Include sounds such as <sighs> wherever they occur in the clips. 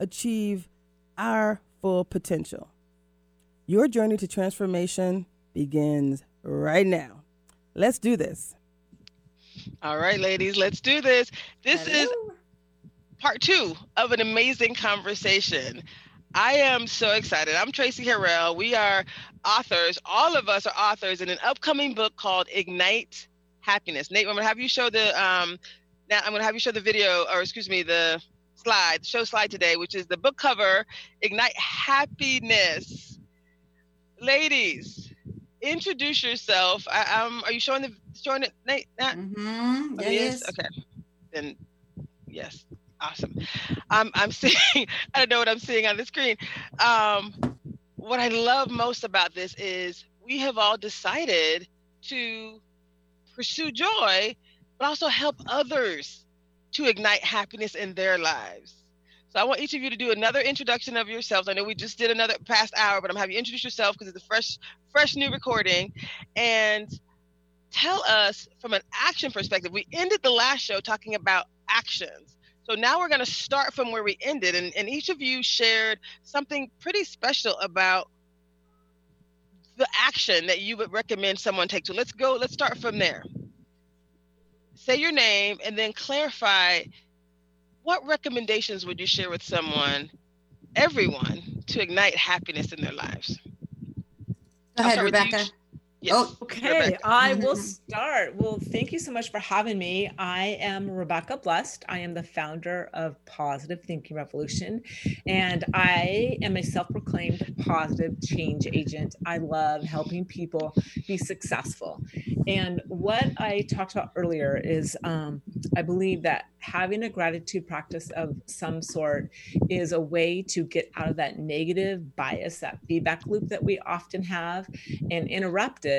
achieve our full potential. Your journey to transformation begins right now. Let's do this. All right, ladies, let's do this. This Hello. is part two of an amazing conversation. I am so excited. I'm Tracy Harrell. We are authors. All of us are authors in an upcoming book called Ignite Happiness. Nate, I'm gonna have you show the um, now I'm gonna have you show the video, or excuse me, the slide, show slide today, which is the book cover, Ignite Happiness. Ladies, introduce yourself. I, um, are you showing the showing it, Nate? Mm-hmm. Oh, yes. Okay. Then yes. Awesome. Um, I'm <laughs> seeing. I don't know what I'm seeing on the screen. Um, what I love most about this is we have all decided to pursue joy, but also help others to ignite happiness in their lives. So I want each of you to do another introduction of yourselves. I know we just did another past hour, but I'm having you introduce yourself because it's a fresh, fresh new recording, and tell us from an action perspective. We ended the last show talking about actions. So now we're going to start from where we ended, and, and each of you shared something pretty special about the action that you would recommend someone take. So let's go. Let's start from there say your name and then clarify what recommendations would you share with someone, everyone, to ignite happiness in their lives? Go ahead, Rebecca. Yes. Okay. I <laughs> will start. Well, thank you so much for having me. I am Rebecca Blessed. I am the founder of Positive Thinking Revolution, and I am a self proclaimed positive change agent. I love helping people be successful. And what I talked about earlier is um, I believe that having a gratitude practice of some sort is a way to get out of that negative bias, that feedback loop that we often have, and interrupt it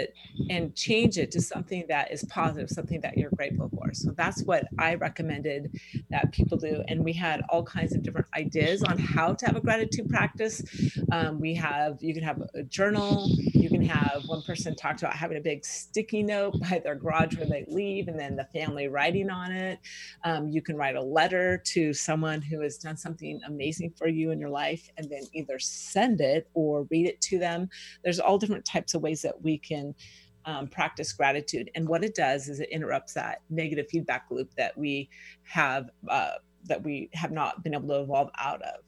and change it to something that is positive, something that you're grateful for. So that's what I recommended that people do. And we had all kinds of different ideas on how to have a gratitude practice. Um, we have, you can have a journal, you can have one person talked about having a big sticky note by their garage when they leave, and then the family writing on it. Um, you can write a letter to someone who has done something amazing for you in your life and then either send it or read it to them. There's all different types of ways that we can um, practice gratitude. And what it does is it interrupts that negative feedback loop that we have uh, that we have not been able to evolve out of.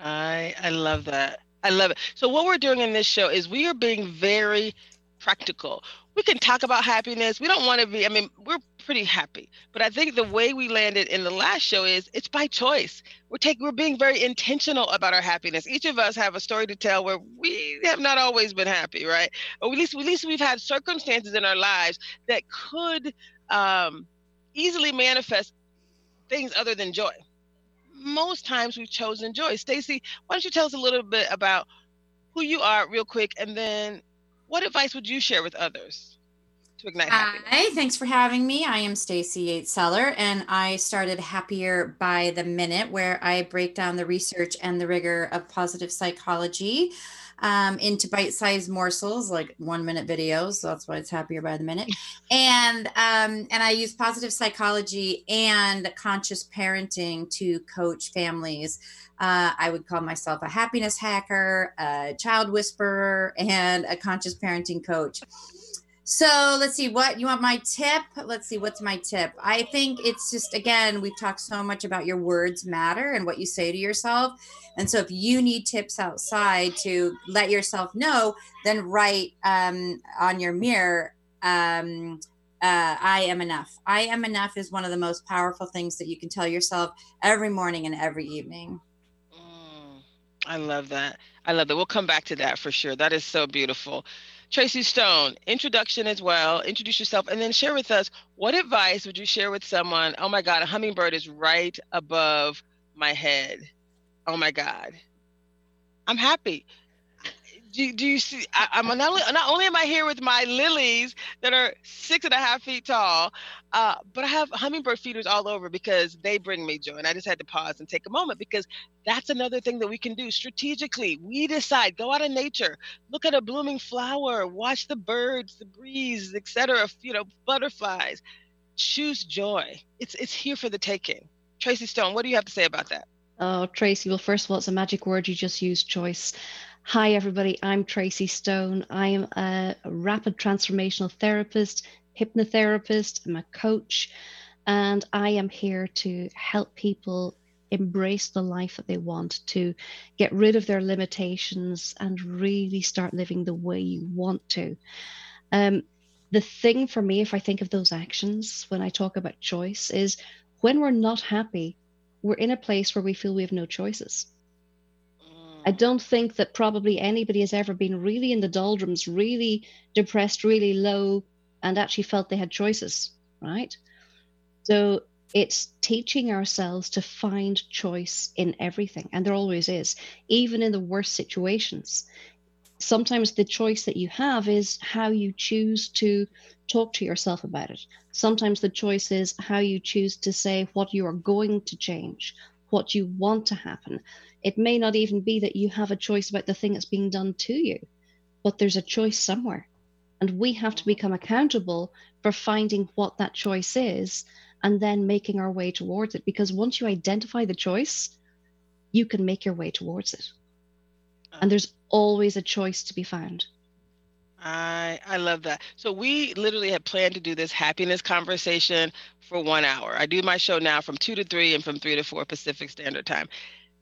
I I love that. I love it. So what we're doing in this show is we are being very practical. We can talk about happiness. We don't want to be, I mean, we're pretty happy. But I think the way we landed in the last show is it's by choice. We're taking we're being very intentional about our happiness. Each of us have a story to tell where we have not always been happy, right? Or at least at least we've had circumstances in our lives that could um, easily manifest things other than joy. Most times we've chosen joy. Stacy, why don't you tell us a little bit about who you are real quick and then what advice would you share with others to ignite happiness? Hi, thanks for having me. I am Stacy Yates Seller, and I started Happier by the Minute, where I break down the research and the rigor of positive psychology um, into bite-sized morsels, like one-minute videos. So that's why it's Happier by the Minute. <laughs> And um, and I use positive psychology and conscious parenting to coach families uh, I would call myself a happiness hacker, a child whisperer, and a conscious parenting coach. So let's see what you want my tip. Let's see what's my tip. I think it's just again we've talked so much about your words matter and what you say to yourself. And so if you need tips outside to let yourself know, then write um, on your mirror. Um, uh, I am enough. I am enough is one of the most powerful things that you can tell yourself every morning and every evening. I love that. I love that. We'll come back to that for sure. That is so beautiful. Tracy Stone, introduction as well. Introduce yourself and then share with us what advice would you share with someone? Oh my God, a hummingbird is right above my head. oh my God, I'm happy do, do you see? I, am not only, not only am I here with my lilies that are six and a half feet tall, uh, but I have hummingbird feeders all over because they bring me joy. And I just had to pause and take a moment because that's another thing that we can do strategically. We decide, go out in nature, look at a blooming flower, watch the birds, the breeze, etc. You know, butterflies. Choose joy. It's it's here for the taking. Tracy Stone, what do you have to say about that? Oh, Tracy, well, first of all, it's a magic word you just used, choice. Hi, everybody. I'm Tracy Stone. I am a rapid transformational therapist, hypnotherapist, I'm a coach, and I am here to help people embrace the life that they want, to get rid of their limitations and really start living the way you want to. Um, the thing for me, if I think of those actions when I talk about choice, is when we're not happy, we're in a place where we feel we have no choices I don't think that probably anybody has ever been really in the doldrums, really depressed, really low, and actually felt they had choices, right? So it's teaching ourselves to find choice in everything. And there always is, even in the worst situations. Sometimes the choice that you have is how you choose to talk to yourself about it. Sometimes the choice is how you choose to say what you are going to change, what you want to happen. It may not even be that you have a choice about the thing that's being done to you, but there's a choice somewhere. And we have to become accountable for finding what that choice is and then making our way towards it. Because once you identify the choice, you can make your way towards it. Ah. And there's always a choice to be found. I I love that. So we literally had planned to do this happiness conversation for one hour. I do my show now from two to three and from three to four Pacific Standard Time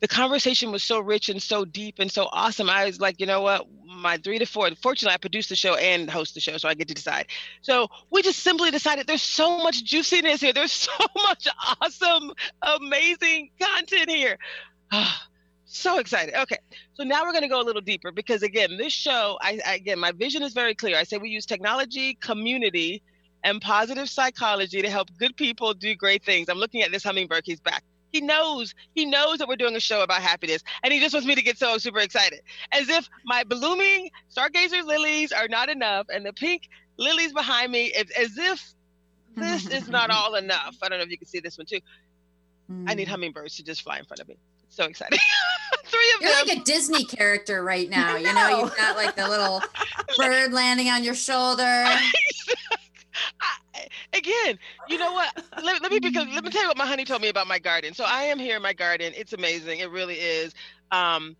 the conversation was so rich and so deep and so awesome. I was like, you know what? My three to four. Fortunately, I produce the show and host the show, so I get to decide. So we just simply decided there's so much juiciness here. There's <laughs> so much awesome, amazing content here. <sighs> so excited. Okay, so now we're going to go a little deeper because again, this show, I, I again, my vision is very clear. I say we use technology, community, and positive psychology to help good people do great things. I'm looking at this hummingbird. He's back. He knows, he knows that we're doing a show about happiness, and he just wants me to get so super excited. As if my blooming stargazer lilies are not enough, and the pink lilies behind me, as if this is not <laughs> all enough. I don't know if you can see this one too. Mm. I need mm. hummingbirds to just fly in front of me. So excited. <laughs> Three of You're them. like a Disney character right <laughs> now. You know, you've got like the little bird landing on your shoulder. I, again, you know what? Let, let me because let me tell you what my honey told me about my garden. So I am here in my garden. It's amazing. It really is. Um,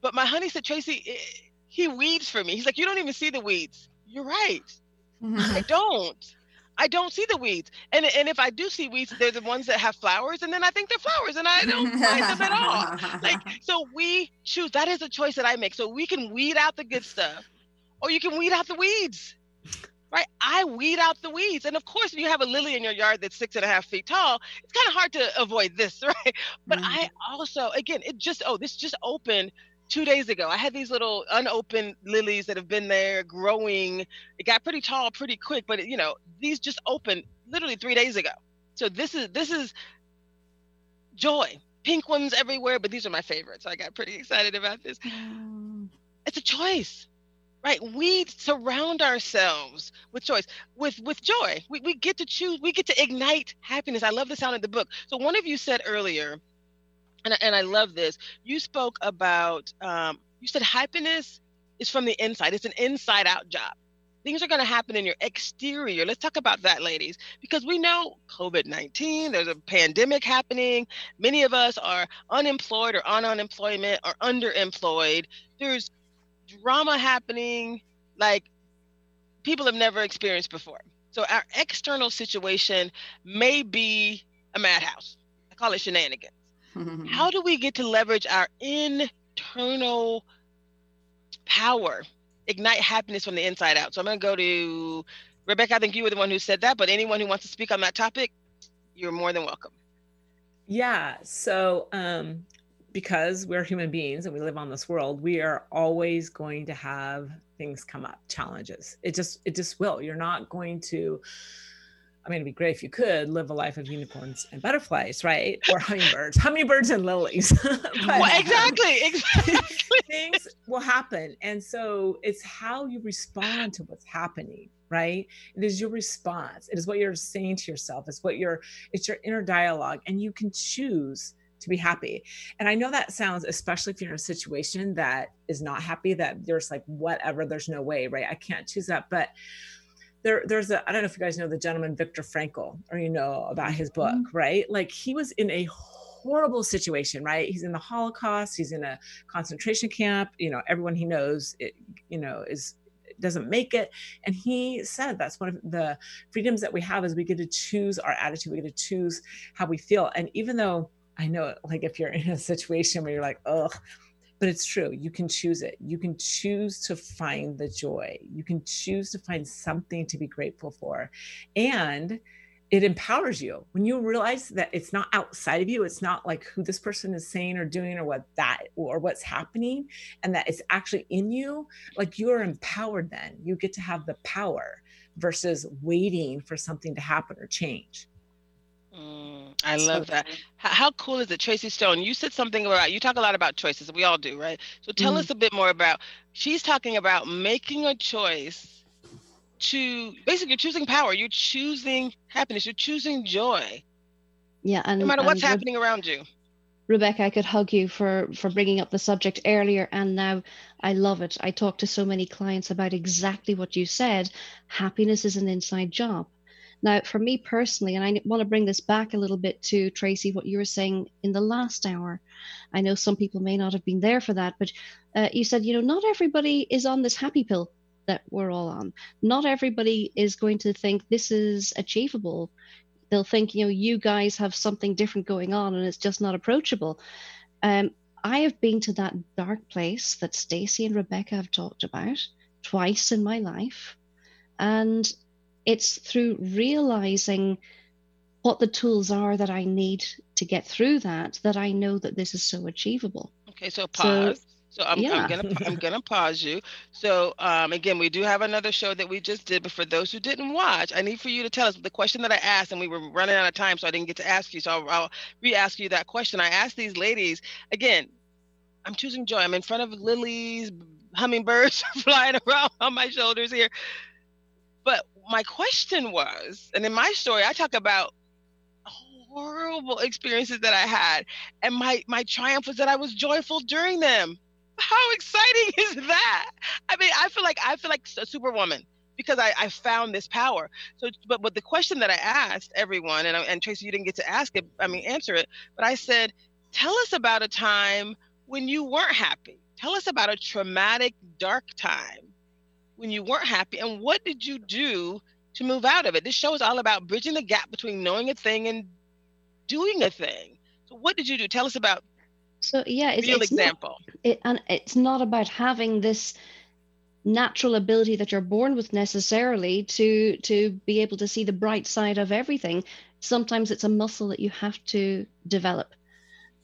but my honey said, Tracy, it, eh, he weeds for me. He's like, you don't even see the weeds. You're right. I don't. I don't see the weeds. And and if I do see weeds, they're the ones that have flowers, and then I think they're flowers, and I don't like them at all. Like <laughs> so, we choose. That is a choice that I make. So we can weed out the good stuff, or you can weed out the weeds right? I weed out the weeds. And of course, if you have a lily in your yard that's six and a half feet tall, it's kind of hard to avoid this, <laughs> right? But mm-hmm. I also, again, it just, oh, this just opened two days ago. I had these little unopened lilies that have been there growing. It got pretty tall pretty quick, but it, you know, these just opened literally three days ago. So this is, this is joy. Pink ones everywhere, but these are my favorites. So I got pretty excited about this. Mm. It's a choice right? We surround ourselves with choice with with joy. We, we get to choose we get to ignite happiness. I love the sound of the book. So one of you said earlier and, and i love this you spoke about um, you said happiness is from the inside. It's an inside out job. Things are going to happen in your exterior. Let's talk about that ladies because we know covid-19 there's a pandemic happening. Many of us are unemployed or on unemployment or underemployed. There's drama happening like people have never experienced before. So our external situation may be a madhouse. I call it shenanigans. <laughs> How do we get to leverage our internal power, ignite happiness from the inside out? So I'm going to go to Rebecca. I think you were the one who said that, but anyone who wants to speak on that topic, you're more than welcome. Yeah. So um, because we're human beings and we live on this world, we are always going to have things come up, challenges. It just it just will. You're not going to I mean, it'd be great if you could live a life of unicorns and butterflies, right? Or hummingbirds, <laughs> hummingbirds and lilies. <laughs> but, well, exactly, exactly. <laughs> things will happen. And so it's how you respond to what's happening, right? It is your response. It is what you're saying to yourself. It's what your, it's your inner dialogue. And you can choose to be happy. And I know that sounds, especially if you're in a situation that is not happy, that there's like, whatever, there's no way, right? I can't choose that. But there there's a I don't know if you guys know the gentleman Viktor Frankl or you know about his book, mm-hmm. right? Like he was in a horrible situation, right? He's in the Holocaust, he's in a concentration camp, you know, everyone he knows it, you know, is doesn't make it. And he said that's one of the freedoms that we have is we get to choose our attitude, we get to choose how we feel. And even though I know like if you're in a situation where you're like, oh, but it's true you can choose it. You can choose to find the joy. You can choose to find something to be grateful for. And it empowers you. When you realize that it's not outside of you it's not like who this person is saying or doing or what that or what's happening and that it's actually in you like you're empowered then. You get to have the power versus waiting for something to happen or change Mm, I love that. How, how, cool is it, Tracy Stone? You said something about you talk a lot about choices. We all do, right? So tell mm. us a bit more about. She's talking about making a choice to basically you're choosing power. You're choosing happiness. You're choosing joy. Yeah, and no matter what's and happening around you. Rebecca, I could hug you for for bringing up the subject earlier, and now I love it. I talk to so many clients about exactly what you said. Happiness is an inside job now, for me personally, and I want to bring this back a little bit to Tracy, what you were saying in the last hour. I know some people may not have been there for that, but uh, you said, you know, not everybody is on this happy pill that we're all on. Not everybody is going to think this is achievable. They'll think, you know, you guys have something different going on and it's just not approachable. Um, I have been to that dark place that Stacy and Rebecca have talked about twice in my life. And it's through realizing what the tools are that I need to get through that that I know that this is so achievable. Okay, so pause. So, so I'm, yeah. I'm, gonna <laughs> I'm gonna pause you. So um, again, we do have another show that we just did, but for those who didn't watch, I need for you to tell us the question that I asked, and we were running out of time, so I didn't get to ask you. So I'll, I'll re-ask you that question. I asked these ladies again. I'm choosing joy. I'm in front of lilies, hummingbirds <laughs> flying around on my shoulders here. But my question was, and in my story, I talk about horrible experiences that I had, and my my triumph was that I was joyful during them. How exciting <laughs> is that? I mean, I feel like I feel like a superwoman because I, I found this power. So, but but the question that I asked everyone, and and Tracy, you didn't get to ask it. I mean, answer it. But I said, tell us about a time when you weren't happy. Tell us about a traumatic, dark time when you weren't happy and what did you do to move out of it? This show is all about bridging the gap between knowing a thing and doing a thing. So what did you do? Tell us about so yeah it's, real it's example. not, it, and it's not about having this natural ability that you're born with necessarily to to be able to see the bright side of everything. Sometimes it's a muscle that you have to develop.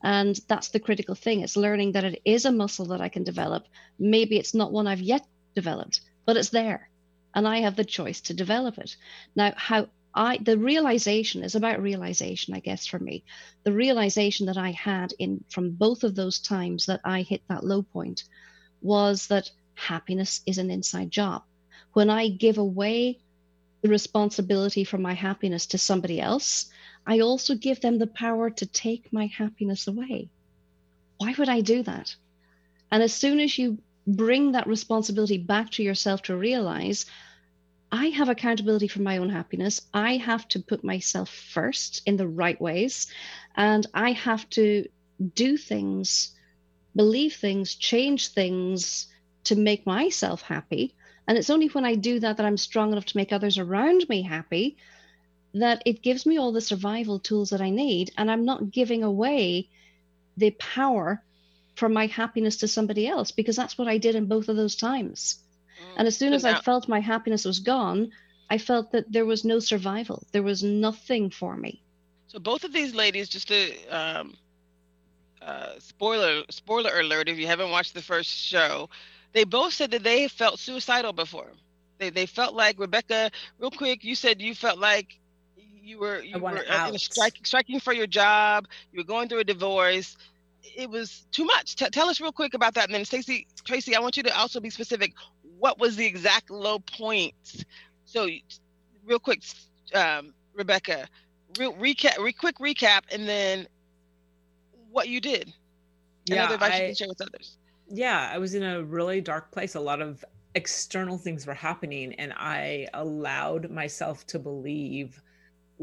And that's the critical thing. It's learning that it is a muscle that i can develop. Maybe it's not one i've yet developed but it's there and I have the choice to develop it. Now, how I the realization is about realization, I guess, for me. The realization that I had in from both of those times that I hit that low point was that happiness is an inside job. When I give away the responsibility for my happiness to somebody else, I also give them the power to take my happiness away. Why would I do that? And as soon as you bring that responsibility back to yourself to realize I have accountability for my own happiness. I have to put myself first in the right ways. And I have to do things, believe things, change things to make myself happy. And it's only when I do that that I'm strong enough to make others around me happy that it gives me all the survival tools that I need. And I'm not giving away the power for my happiness to somebody else because that's what I did in both of those times. Mm. And as soon as now- I felt my happiness was gone, I felt that there was no survival. There was nothing for me. So both of these ladies, just a um, uh, spoiler spoiler alert, if you haven't watched the first show, they both said that they felt suicidal before. They they felt like Rebecca. Real quick, you said you felt like you were you were uh, striking striking for your job. You were going through a divorce. It was too much. T- tell us real quick about that, and then Stacey Tracy, I want you to also be specific. What was the exact low point? So, real quick, um, Rebecca, real recap, re- quick recap, and then what you did. Yeah, advice I, you can share with others. Yeah, I was in a really dark place. A lot of external things were happening, and I allowed myself to believe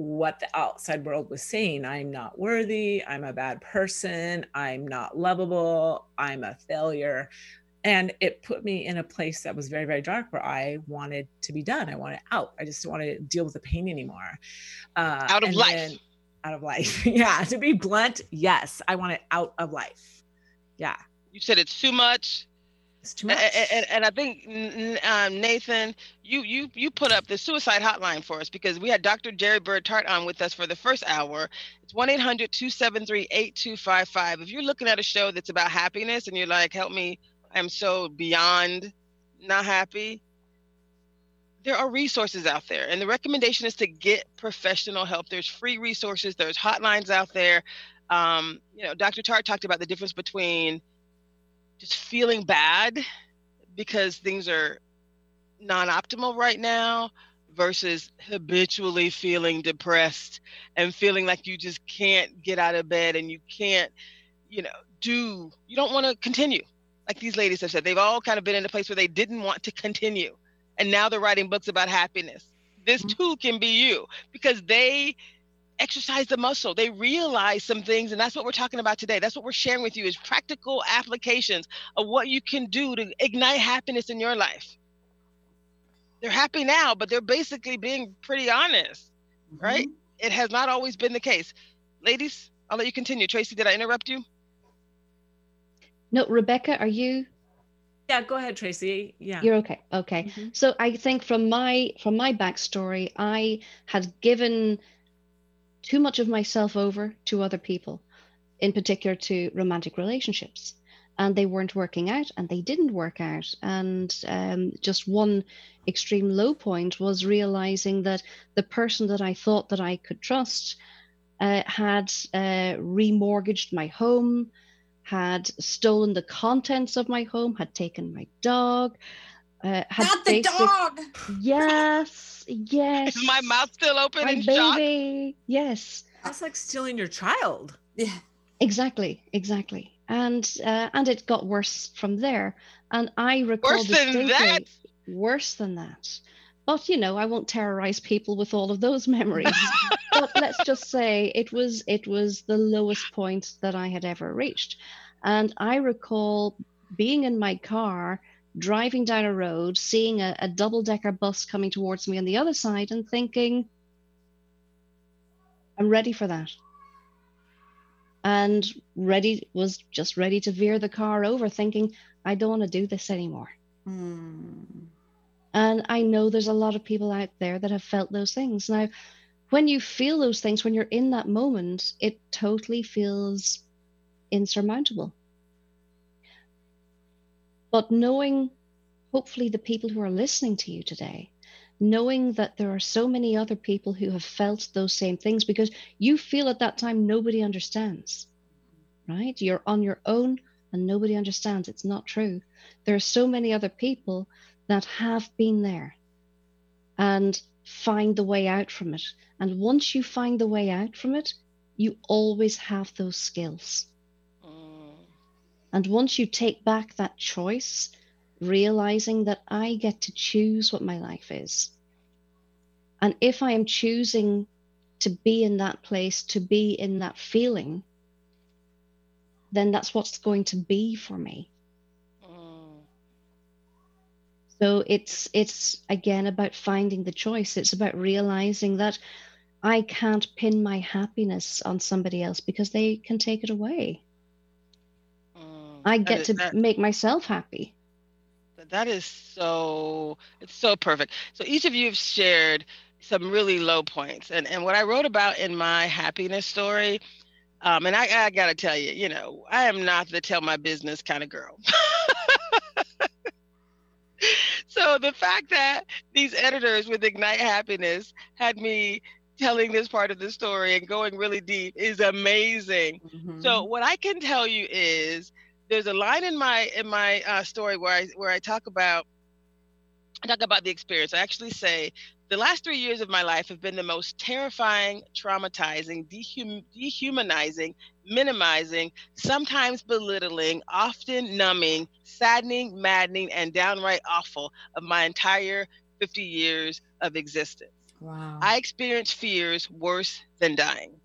what the outside world was saying i'm not worthy i'm a bad person i'm not lovable i'm a failure. And it put me in a place that was very very dark where i wanted to be done i wanted out i just didn't want to deal with the pain anymore. Uh, out of life. out of life <laughs> yeah to be blunt yes i want it out of life yeah. You said it's too much it's too much. And, and, and I think um, Nathan, you you you put up the suicide hotline for us because we had Dr. Jerry Bird Tart on with us for the first hour. It's 1-800-273-8255. If you're looking at a show that's about happiness and you're like, help me, I'm so beyond not happy. There are resources out there, and the recommendation is to get professional help. There's free resources. There's hotlines out there. Um, you know, Dr. Tart talked about the difference between just feeling bad because things are non optimal right now versus habitually feeling depressed and feeling like you just can't get out of bed and you can't, you know, do, you don't want to continue. Like these ladies have said, they've all kind of been in a place where they didn't want to continue. And now they're writing books about happiness. This mm-hmm. too can be you because they exercise the muscle. They realize some things, and that's what we're talking about today. That's what we're sharing with you is practical applications of what you can do to ignite happiness in your life. They're happy now, but they're basically being pretty honest, mm-hmm. right? It has not always been the case. Ladies, I'll let you continue. Tracy, did I interrupt you? No, Rebecca, are you? Yeah, go ahead, Tracy. Yeah. You're okay. Okay. Mm-hmm. So I think from my from my backstory, I had given too much of myself over to other people, in particular to romantic relationships. And they weren't working out and they didn't work out. And um, just one extreme low point was realizing that the person that I thought that I could trust uh, had uh, remortgaged my home, had stolen the contents of my home, had taken my dog. Uh, had Not the basic, dog. Yes, yes. Is my mouth still open my baby. Shock? Yes. That's like stealing your child. Yeah. Exactly. Exactly. And uh, and it got worse from there. And I recall worse than that. Worse than that. But you know, I won't terrorize people with all of those <laughs> memories. but let's just say it was it was the lowest point that I had ever reached. And I recall being in my car driving down a road, seeing a, a double decker bus coming towards me on the other side, and thinking, I'm ready for that. And ready was just ready to veer the car over, thinking, I don't want to do this anymore. Mm. And I know there's a lot of people out there that have felt those things. Now, when you feel those things, when you're in that moment, it totally feels insurmountable. But knowing, hopefully, the people who are listening to you today, knowing that there are so many other people who have felt those same things because you feel at that time nobody understands, right? You're on your own and nobody understands. It's not true. There are so many other people that have been there and find the way out from it. And once you find the way out from it, you always have those skills. And once you take back that choice, realizing that I get to choose what my life is. And if I am choosing to be in that place, to be in that feeling, then that's what's going to be for me. Mm. So it's it's again about finding the choice. It's about realizing that I can't pin my happiness on somebody else because they can take it away. I get to that, make myself happy. That is so it's so perfect. So each of you have shared some really low points, and and what I wrote about in my happiness story. Um, and I, I got to tell you, you know, I am not the tell my business kind of girl. <laughs> so the fact that these editors with Ignite Happiness had me telling this part of the story and going really deep is amazing. Mm-hmm. So what I can tell you is there's a line in my in my uh, story where I where I talk about I talk about the experience. I actually say the last three years of my life have been the most terrifying, traumatizing, dehum- dehumanizing, minimizing, sometimes belittling, often numbing, saddening, maddening, and downright awful of my entire 50 years of existence. Wow. I experienced fears worse than dying.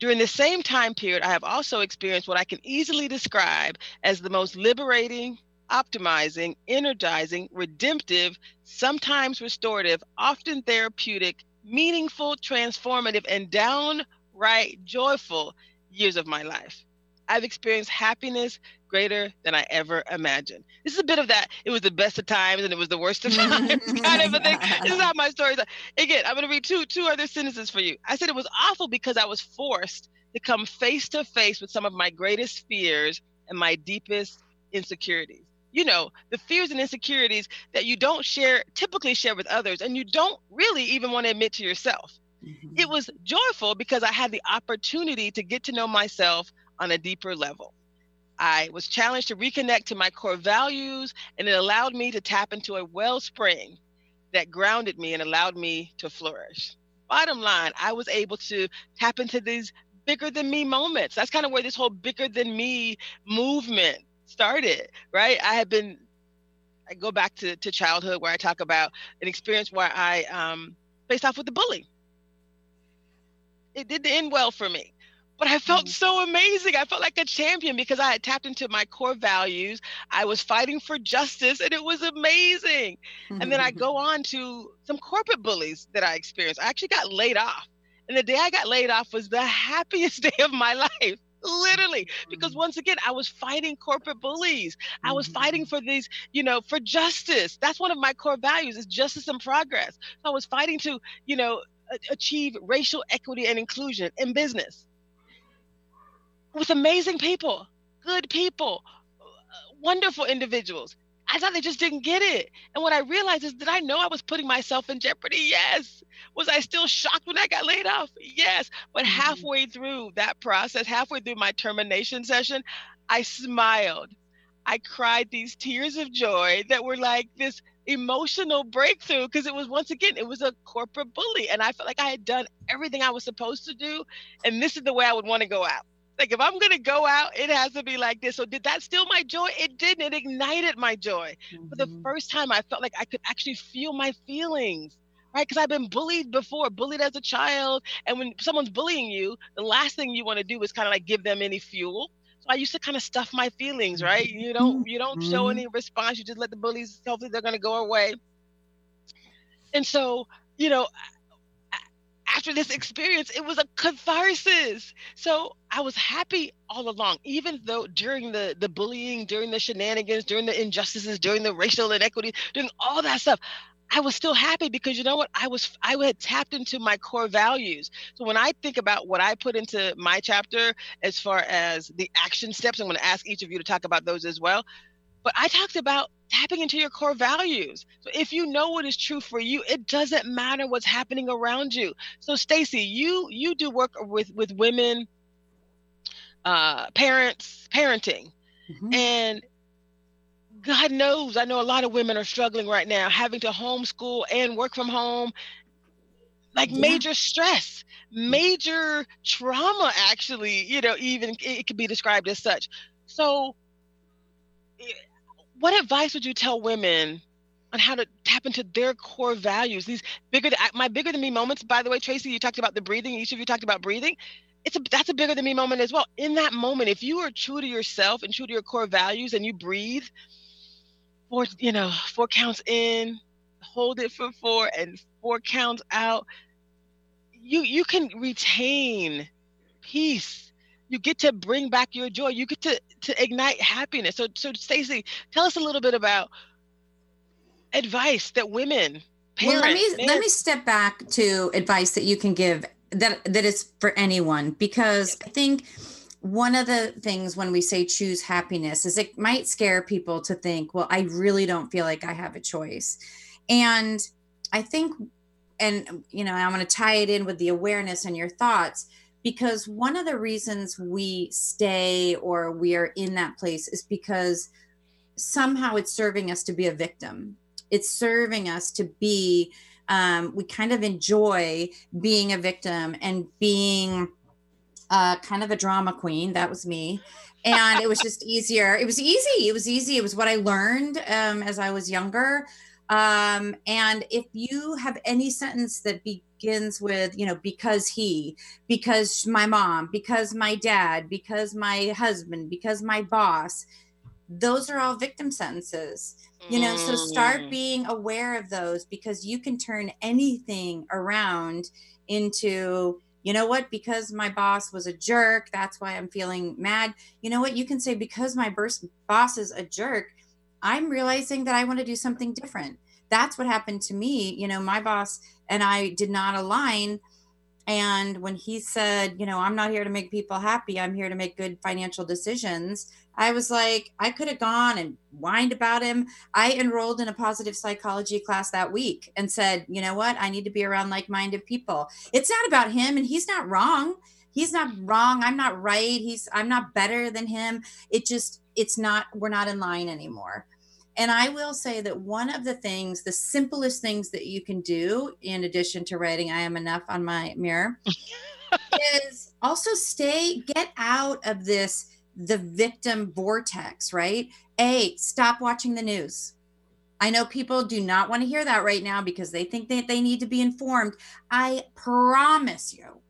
During the same time period, I have also experienced what I can easily describe as the most liberating, optimizing, energizing, redemptive, sometimes restorative, often therapeutic, meaningful, transformative, and downright joyful years of my life. I've experienced happiness greater than I ever imagined. This is a bit of that. It was the best of times and it was the worst of times <laughs> kind of a thing. This is how my story is. Again, I'm going to read two two other sentences for you. I said it was awful because I was forced to come face to face with some of my greatest fears and my deepest insecurities. You know, the fears and insecurities that you don't share, typically share with others, and you don't really even want to admit to yourself. Mm-hmm. It was joyful because I had the opportunity to get to know myself on a deeper level. I was challenged to reconnect to my core values, and it allowed me to tap into a wellspring that grounded me and allowed me to flourish. Bottom line, I was able to tap into these bigger than me moments. That's kind of where this whole bigger than me movement started, right? I had been, I go back to, to childhood where I talk about an experience where I um, faced off with a bully. It didn't end well for me but I felt mm. so amazing. I felt like a champion because I had tapped into my core values. I was fighting for justice and it was amazing. and then I go on to some corporate bullies that I experienced. I actually got laid off. And the day I got laid off was the <laughs> happiest day of my life literally because mm. once again i was fighting corporate bullies i was fighting mm-hmm. for these you know for justice that's one of my core values is justice and progress so i was fighting to you know achieve racial equity and inclusion in business with amazing people, good people, wonderful individuals. I thought they just didn't get it. And what I realized is, did I know I was putting myself in jeopardy? Yes. Was I still shocked when I got laid off? Yes. But mm-hmm. halfway through that process, halfway through my termination session, I smiled. I cried these tears of joy that were like this emotional breakthrough because it was once again it was a corporate bully and i felt like i had done everything i was supposed to do and this is the way i would want to go out like if I'm gonna go out, it has to be like this. So did that steal my joy? It didn't. It ignited my joy. Mm-hmm. For the mm-hmm. first time, I felt like I could actually feel my feelings. Right, because I've been bullied before, bullied as a child, and when someone's bullying you, the last thing you want to do is kind of like give them any fuel. So I used to kind of stuff my feelings, right? You don't, you don't mm-hmm. show any response. You just let the bullies. Hopefully, they're gonna go away. And so, you know, after this experience, it was a catharsis. So I was happy all along, even though during the the bullying, during the shenanigans, during the injustices, during the racial inequity, during all that stuff, I was still happy because you know what? I was I had tapped into my core values. So when I think about what I put into my chapter as far as the action steps, I'm going to ask each of you to talk about those as well. But I talked about tapping into your core values. So if you know what is true for you, it doesn't matter what's happening around you. So Stacy, you you do work with with women, uh, parents, parenting, mm-hmm. and God knows, I know a lot of women are struggling right now, having to homeschool and work from home, like yeah. major stress, major trauma. Actually, you know, even it could be described as such. So what advice would you tell women on how to tap into their core values? These bigger, my bigger than me moments. By the way, Tracy, you talked about the breathing. Each of you talked about breathing. It's a that's a bigger than me moment as well. In that moment, if you are true to yourself and true to your core values, and you breathe four, you know, four counts in, hold it for four, and four counts out, you you can retain peace you get to bring back your joy. You get to to ignite happiness. So so stacy tell us a little bit about advice that women parents, well, let me let me step back to advice that you can give that that is for anyone. Because i think one of the things when we say choose happiness is it might scare people to think well i really don't feel like i have a choice. And i think and you know, I'm going to tie it in with the awareness and your thoughts because one of the reasons we stay or we are in that place is because somehow it's serving us to be a victim. It's serving us to be, um, we kind of enjoy being a victim and being uh, kind of a drama queen. That was me. And it was just easier. It was easy. It was easy. It was what I learned um, as I was younger. Um, and if you have any sentence that begins with, you know, because he, because my mom, because my dad, because my husband, because my boss, those are all victim sentences. You know, so start mm. being aware of those because you can turn anything around into you know what because my boss was a jerk that's why i'm feeling mad you know what you can say because my boss is a jerk i'm realizing that i want to do something different that's what happened to me you know my boss and i did not align and when he said you know i'm not here to make people happy i'm here to make good financial decisions I was like, I could have gone and whined about him. I enrolled in a positive psychology class that week and said, you know what? I need to be around like minded people. It's not about him, and he's not wrong. He's not wrong. I'm not right. He's, I'm not better than him. It just, it's not, we're not in line anymore. And I will say that one of the things, the simplest things that you can do, in addition to writing I am enough on my mirror, <laughs> is also stay, get out of this the victim vortex, right? A, stop watching the news. I know people do not want to hear that right now because they think that they need to be informed. I promise you,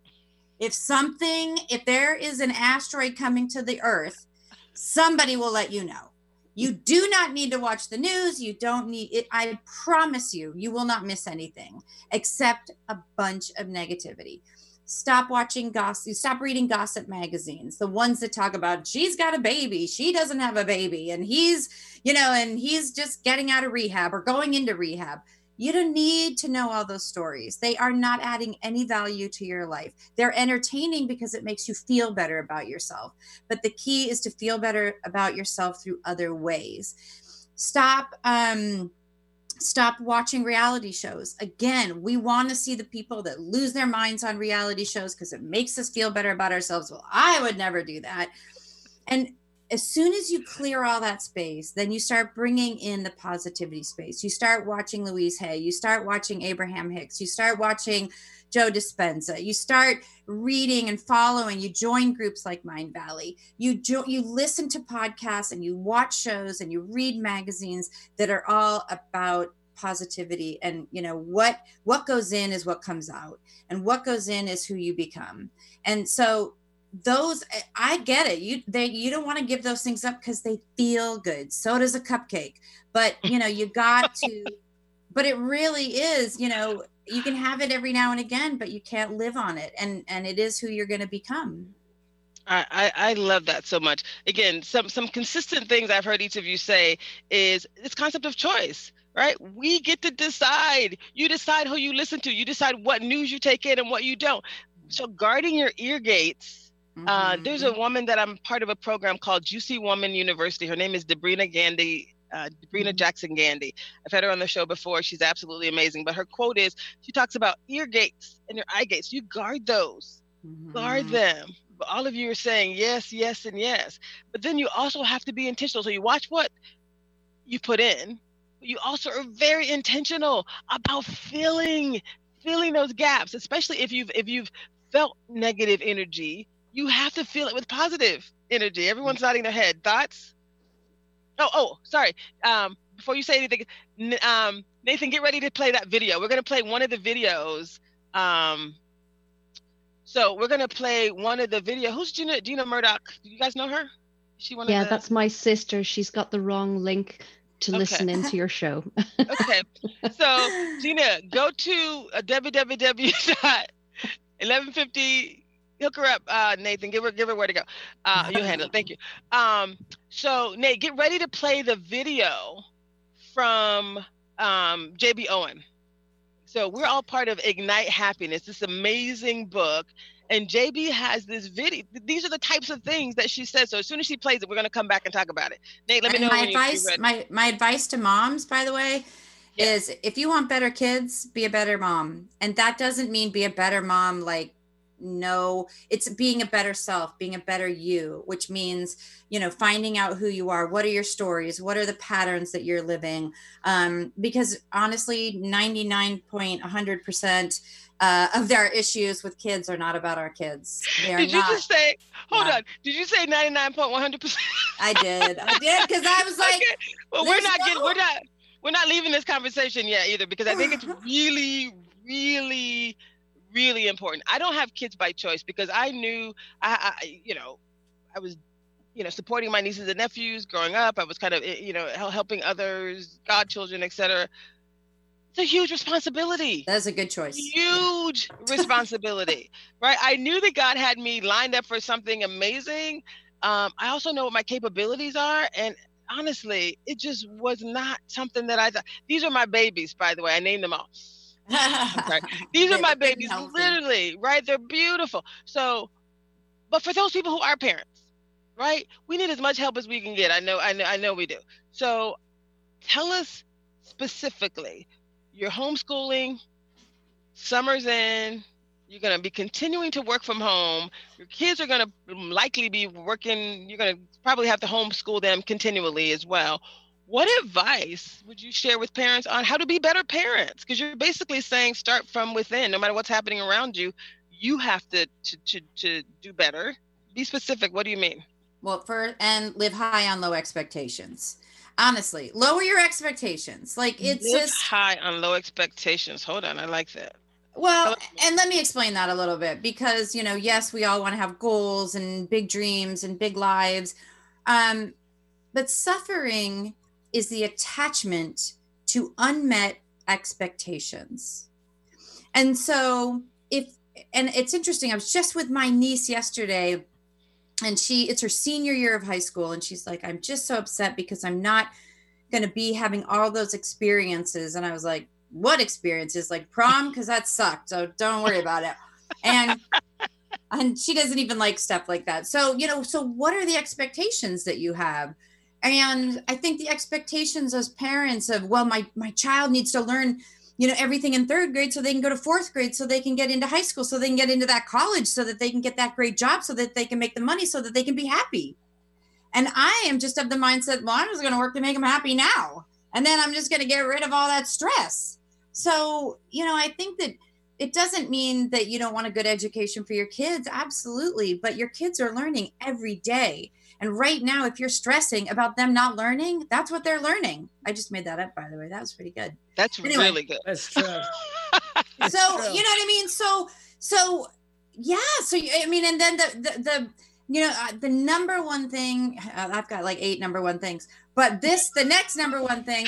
if something, if there is an asteroid coming to the earth, somebody will let you know. You do not need to watch the news. You don't need it. I promise you, you will not miss anything except a bunch of negativity stop watching gossip stop reading gossip magazines the ones that talk about she's got a baby she doesn't have a baby and he's you know and he's just getting out of rehab or going into rehab you don't need to know all those stories they are not adding any value to your life they're entertaining because it makes you feel better about yourself but the key is to feel better about yourself through other ways stop um stop watching reality shows. Again, we want to see the people that lose their minds on reality shows because it makes us feel better about ourselves. Well, I would never do that. And as soon as you clear all that space, then you start bringing in the positivity space. You start watching Louise Hay, you start watching Abraham Hicks, you start watching Joe Dispenza. You start reading and following. You join groups like Mindvalley. You jo- you listen to podcasts and you watch shows and you read magazines that are all about positivity and you know what what goes in is what comes out and what goes in is who you become and so those eh, i get it you they you don't want to give those things up because they feel good so does a cupcake but you know you got to <laughs> but it really is you know you can have it every now and again but you can't live on it and and it is who you're going to become I, I love that so much. Again, some some consistent things I've heard each of you say is this concept of choice, right? We get to decide. You decide who you listen to. You decide what news you take in and what you don't. So guarding your ear gates. Mm-hmm. Uh, there's a woman that I'm part of a program called Juicy Woman University. Her name is Debrena Gandy uh, Brina mm-hmm. Jackson Gandy. I've had her on the show before. She's absolutely amazing. But her quote is she talks about ear gates and your eye gates. You guard those, mm-hmm. guard them. But all of you are saying yes, yes, and yes. But then you also have to be intentional. So you watch what you put in. you also are very intentional about filling filling those gaps, especially if you've if you've felt negative energy. You have to fill it with positive energy. Everyone's nodding their head. Thoughts? Oh, oh, sorry. Um, before you say anything, um, Nathan, get ready to play that video. We're gonna play one of the videos. Um, so we're gonna play one of the video. Who's Gina? Gina Murdoch? Do you guys know her? she one yeah, the... that's my sister. She's got the wrong link to okay. listen into your show. <laughs> okay, so Gina, go to uh, www.1150 hook her up, uh, Nathan. Give her give her where to go. Uh, you handle it. Thank you. Um, so Nate, get ready to play the video from um, JB Owen. So we're all part of Ignite Happiness, this amazing book. And JB has this video. These are the types of things that she says. So as soon as she plays it, we're going to come back and talk about it. Nate, let me know. My advice, my my advice to moms, by the way, is if you want better kids, be a better mom. And that doesn't mean be a better mom like no it's being a better self being a better you which means you know finding out who you are what are your stories what are the patterns that you're living um, because honestly 99.100% uh, of their issues with kids are not about our kids. They did you not, just say? Hold on. Did you say ninety nine point one hundred percent? I did. I did because I was <laughs> like, okay. well, we're not no... getting, we're not, we're not leaving this conversation yet either because I think it's <laughs> really, really really important. I don't have kids by choice because I knew I, I you know, I was you know supporting my nieces and nephews growing up. I was kind of you know helping others, godchildren, etc. It's a huge responsibility. That's a good choice. Huge <laughs> responsibility, right? I knew that God had me lined up for something amazing. Um, I also know what my capabilities are, and honestly, it just was not something that I thought. These are my babies, by the way. I named them all. <laughs> These are my babies, literally, right? They're beautiful. So, but for those people who are parents, right? We need as much help as we can get. I know, I know, I know we do. So, tell us specifically. You're homeschooling. Summer's in. You're going to be continuing to work from home. Your kids are going to likely be working. You're going to probably have to homeschool them continually as well what advice would you share with parents on how to be better parents? Because you're basically saying start from within. No matter what's happening around you you have to to to, to do better. Be specific. What do you mean? Well for and live high on low expectations. Honestly lower your expectations. Like it's live just high on low expectations. Hold on. I like that. Well and let me explain that a little bit because you know yes we all want to have goals and big dreams and big lives. Um but suffering is the attachment to unmet expectations. And so if and it's interesting, I was just with my niece yesterday and she it's her senior year of high school and she's like I'm just so upset because I'm not going to be having all those experiences. And I was like what experiences? Like prom? <laughs> Cuz that sucked so don't worry about it. And and she doesn't even like stuff like that. So you know so what are the expectations that you have and i think the expectations as parents of well my my child needs to learn you know everything in third grade so they can go to fourth grade so they can get into high school so they can get into that college so that they can get that great job so that they can make the money so that they can be happy. And i am just of the mindset well i'm just going to work to make them happy now. And then i'm just going to get rid of all that stress. So you know i think that it doesn't mean that you don't want a good education for your kids absolutely but your kids are learning every day and right now, if you're stressing about them not learning, that's what they're learning. I just made that up, by the way. That was pretty good. That's anyway, really good. That's true. <laughs> that's so true. you know what I mean. So so yeah. So I mean, and then the the, the you know uh, the number one thing uh, I've got like eight number one things, but this the next number one thing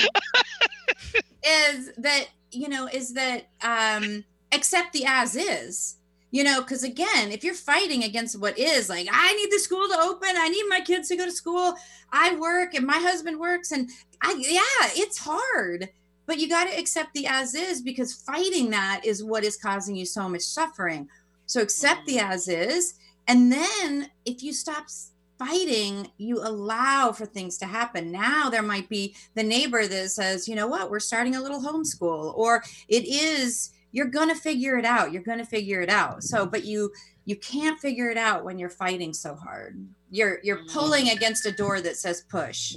<laughs> is that you know is that um accept the as is you know because again if you're fighting against what is like i need the school to open i need my kids to go to school i work and my husband works and i yeah it's hard but you got to accept the as is because fighting that is what is causing you so much suffering. So accept the mm-hmm. as is and then if you stop fighting you allow for things to happen. Now there might be the neighbor that says you know what? We're starting a little homeschool or it is you're going to figure it out you're going to figure it out. So but you you can't figure it out when you're fighting so hard. You're you're mm. pulling against a door that says push.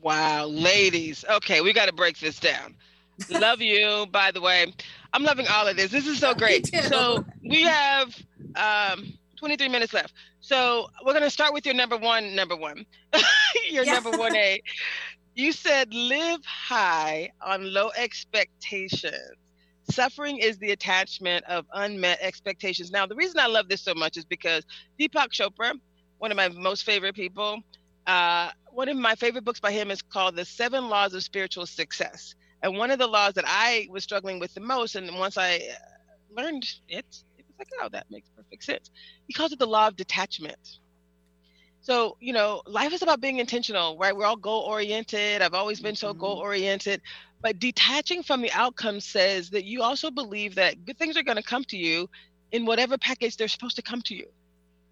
Wow ladies. Okay we got to break this down. Love you by the way. I'm loving all of this. This is so <laughs> great. so we have um 23 minutes left. So we're going to start with your number one number one. <laughs> Your yeah. number one a. <laughs> You said live high on low expectations Suffering is the attachment of unmet expectations. Now, the reason I love this so much is because Deepak Chopra, one of my most favorite people, uh, one of my favorite books by him is called The Seven Laws of Spiritual Success. And one of the laws that I was struggling with the most, and once I uh, learned it, it was like, oh, that makes perfect sense. He calls it the law of detachment. So, you know, life is about being intentional, right? We're all goal oriented. I've always been so mm-hmm. goal oriented. But detaching from the outcome says that you also believe that good things are going to come to you in whatever package they're supposed to come to you.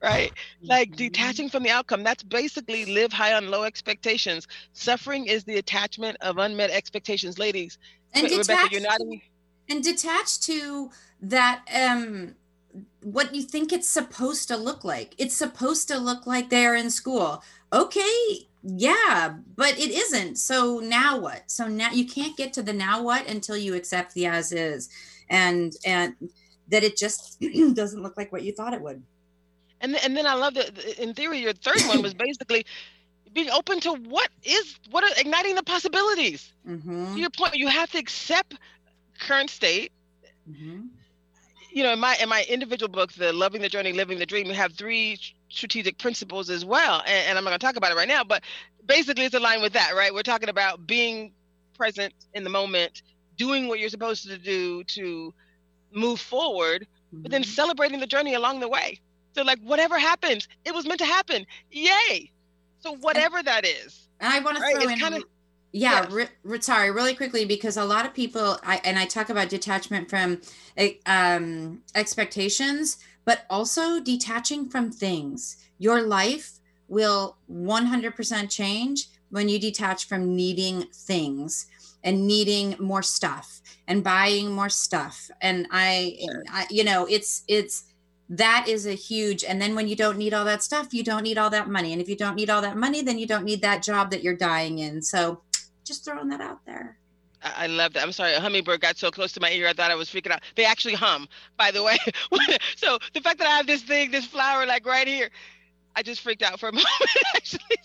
right? Like mm-hmm. detaching from the outcome. That's basically live high on low expectations. Suffering is the attachment of unmet expectations, ladies. And Rebecca, you're not. And detached to that um what you think it's supposed to look like. It's supposed to look like they're in school. Okay, yeah, but it isn't. So now what? So now you can't get to the now what until you accept the as is and and that it just <clears throat> doesn't look like what you thought it would. And and then I love that in theory your third one was <clears throat> basically being open to what is what are igniting the possibilities. Mm-hmm. To your point, you have to accept current state. Mm-hmm you know, in my in my individual book, the Loving the Journey, Living the Dream, we have three strategic principles as well. And, and I'm not going to talk about it right now, but basically it's aligned with that, right? We're talking about being present in the moment, doing what you're supposed to do to move forward, mm-hmm. but then mm-hmm. celebrating the journey along the way. So like whatever happens, it was meant to happen. Yay. So whatever that is. And I want to throw it's in kind yeah, yes. re- sorry, really quickly because a lot of people, I and I talk about detachment from eh, um, expectations, but also detaching from things. Your life will 100% change when you detach from needing things and needing more stuff and buying more stuff. And I, sure. I you know, it's it's that is a huge and then when you don't need all that stuff you don't need all that money and if you don't need all that money then you don't need that job that you're dying in so just throwing that out there. I love that. I'm sorry, a hummingbird got so close to my ear, I thought I was freaking out. They actually hum, by the way. <laughs> so the fact that I have this thing, this flower, like right here, I just freaked out for a <laughs> moment. actually,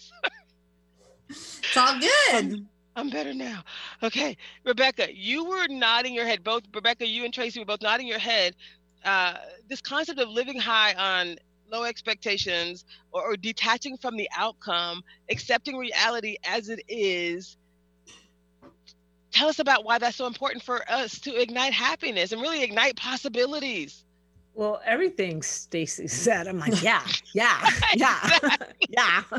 it's all good. I'm better now. Okay, Rebecca, you were nodding your head. Both Rebecca, you and Tracy were both nodding your head. Uh, this concept of living high on low expectations or, or detaching from the outcome, accepting reality as it is tell us about why that's so important for us to ignite happiness and really ignite possibilities. Well, everything Stacy <laughs> said, I'm like, yeah, <laughs> yeah, yeah, yeah. <laughs>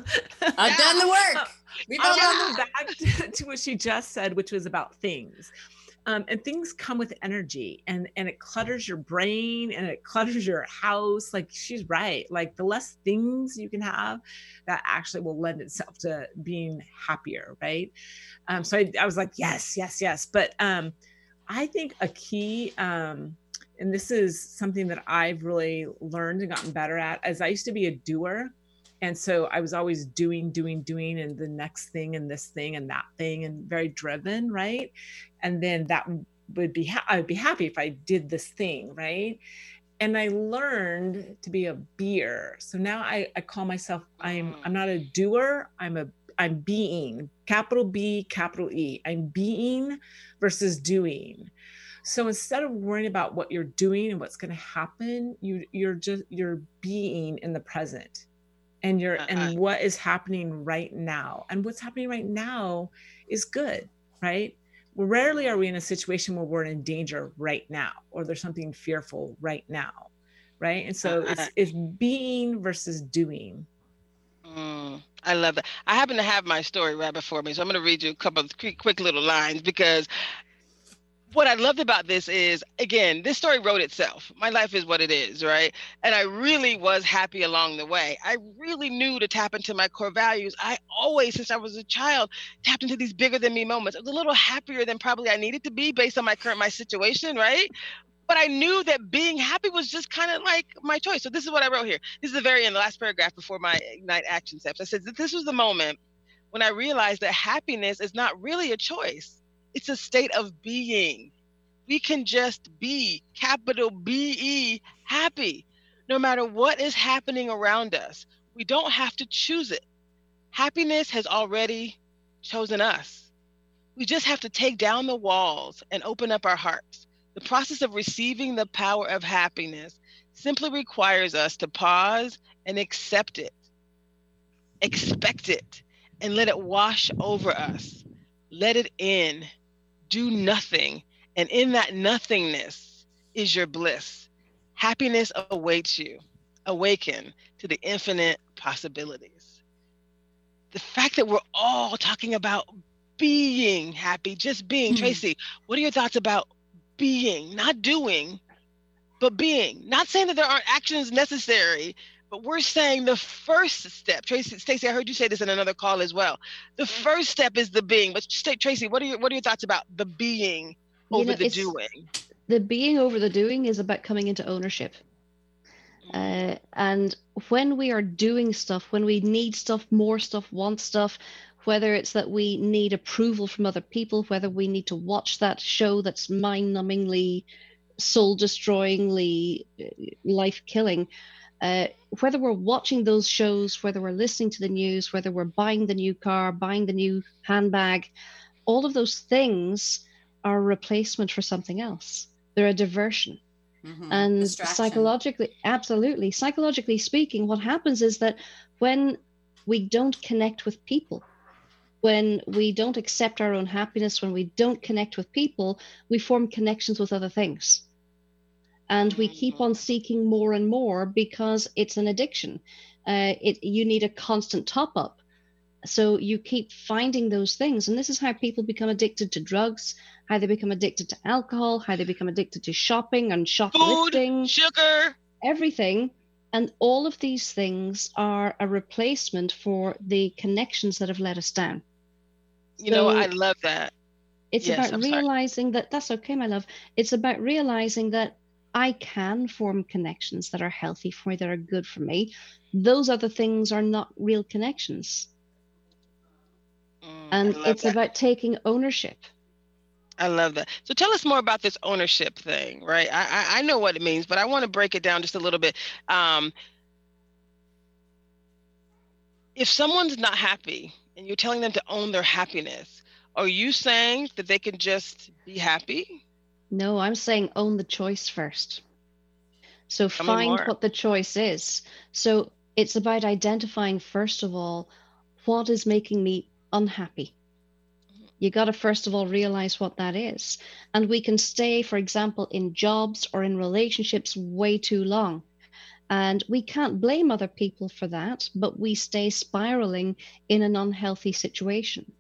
I've done the work. We've all done back to, to what she just said, which was about things um, and things come with energy and and it clutters your brain and it <laughs> clutters your house like she's right like the less things you can have that actually will lend itself to being happier right? Um, so I, I was like yes yes yes but um, i think a key um, and this is something that i've really learned and gotten better at as i used to be a doer and so i was always doing doing doing and the next thing and this thing and that thing and very driven right? And then that would be ha- i would be happy if i did this thing right? And i learned to be a beer. So now i, I call myself i'm i'm not a mm. doer i'm a i'm being capital b capital e. I'm being versus doing. So instead of worrying about what you're doing and what's going to happen you you're just you're being in the present and you're uh-uh. and what is happening right now and what's happening right now is good right rarely are we in a situation where we're in danger right now or there's something fearful right now right and so uh-uh. it's it's being versus doing mm, I love that. I happen to have my story right before me, so I'm going to read you a couple of quick, quick little lines because what I loved about this is, again, this story wrote itself. My life is what it is, right? And I really was happy along the way. I really knew to tap into my core values. I always, since I was a child, tapped into these bigger than me moments. I was a little happier than probably I needed to be based on my current my situation, right? But I knew that being happy was just kind of like my choice. So this is what I wrote here. This is the very end, the last paragraph before my Ignite action steps. I said that this was the moment when I realized that happiness is not really a choice it's a state of being. We can just be, capital B E, happy, no matter what is happening around us. We don't have to choose it. Happiness has already chosen us. We just have to take down the walls and open up our hearts. The process of receiving the power of happiness simply requires us to pause and accept it, expect it, and let it wash over us. Let it in do nothing. And in that nothingness is your bliss. Happiness awaits you. Awaken to the infinite possibilities. The fact that we're all talking about being happy, just being. Mm-hmm. Tracy, what are your thoughts about being, not doing, but being? Not saying that there aren't actions necessary, But we're saying the first step. Tracy, Stacy, I heard you say this in another call as well. The first step is the being. But Tracy, what are your what are your thoughts about the being over you know, the doing? The being over the doing is about coming into ownership. Mm-hmm. Uh, and when we are doing stuff, when we need stuff, more stuff, want stuff, whether it's that we need approval from other people, whether we need to watch that show that's mind numbingly, soul destroyingly, uh, life killing, uh, whether we're watching those shows, whether we're listening to the news, whether we're buying the new car, buying the new handbag, all of those things are a replacement for something else. They're a diversion. Mm-hmm. And psychologically, absolutely, psychologically speaking, what happens is that when we don't connect with people, when we don't accept our own happiness, when we don't connect with people, we form connections with other things. And we keep on seeking more and more because it's an addiction. Uh, it, you need a constant top up. So you keep finding those things. And this is how people become addicted to drugs, how they become addicted to alcohol, how they become addicted to shopping and shoplifting, Food, sugar, everything and all of these things are a replacement for the connections that have let us down. You so know, I love that. It's yes, about I'm realizing sorry. that that's okay, my love. It's about realizing that I can form connections that are healthy for me, that are good for me. Those other things are not real connections. Mm, and it's that. about taking ownership. I love that. So tell us more about this ownership thing, right? I, I, I know what it means, but I want to break it down just a little bit. Um, if someone's not happy and you're telling them to own their happiness, are you saying that they can just be happy? No, I'm saying own the choice first. So Tell find what the choice is. So it's about identifying, first of all, what is making me unhappy you got to first of all realize what that is. And we can stay, for example, in jobs or in relationships way too long. And we can't blame other people for that, but we stay spiraling in an unhealthy situation.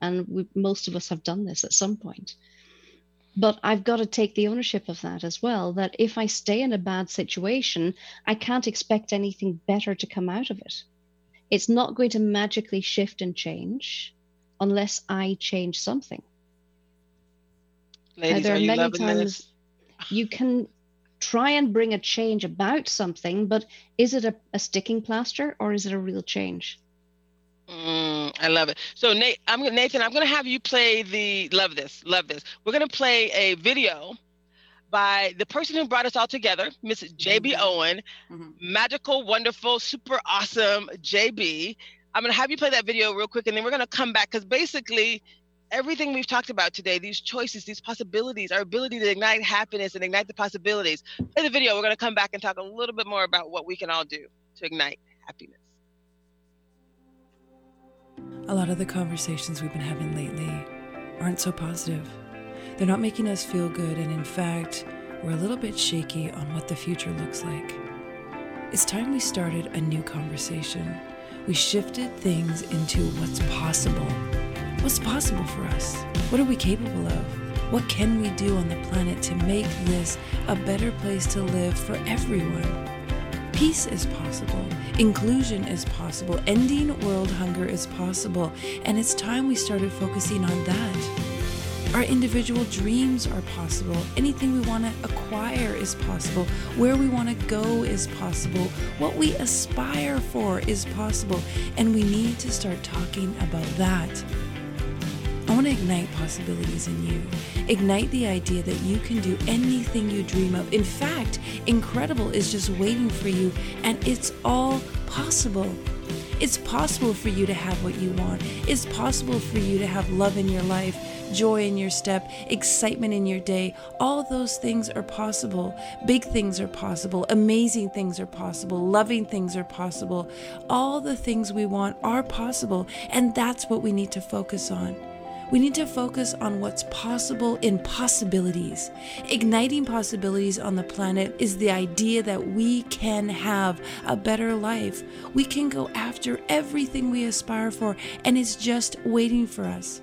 And we, most of us have done this at some point. But I've got to take the ownership of that as well. That if I stay in a bad situation, I can't expect anything better to come out of it. It's not going to magically shift and change unless I change something. Ladies, there are, are many times this? you can try and bring a change about something, but is it a, a sticking plaster or is it a real change? Mm, I love it. So Nate, I'm Nathan. I'm going to have you play the love this, love this. We're going to play a video by the person who brought us all together, Miss JB mm-hmm. Owen, mm-hmm. magical, wonderful, super awesome JB. I'm going to have you play that video real quick and then we're going to come back because basically everything we've talked about today, these choices, these possibilities, our ability to ignite happiness and ignite the possibilities. Play the video. We're going to come back and talk a little bit more about what we can all do to ignite happiness. A lot of the conversations we've been having lately aren't so positive. They're not making us feel good, and in fact, we're a little bit shaky on what the future looks like. It's time we started a new conversation we shifted things into what's possible. What's possible for us? What are we capable of? What can we do on the planet to make this a better place to live for everyone? Peace is possible. Inclusion is possible. Ending world hunger is possible. And it's time we started focusing on that. Our individual dreams are possible. Anything we want to acquire is possible. Where we want to go is possible. What we aspire for is possible. And we need to start talking about that. Ignite possibilities in you. Ignite the idea that you can do anything you dream of. In fact, incredible is just waiting for you, and it's all possible. It's possible for you to have what you want. It's possible for you to have love in your life joy in your step, excitement in your day. All those things are possible. Big things are possible. Amazing things are possible. Loving things are possible. All the things we want are possible. And that's what we need to focus on. We need to focus on what's possible in possibilities. Igniting possibilities on the planet is the idea that we can have a better life. We can go after everything we aspire for, and it's just waiting for us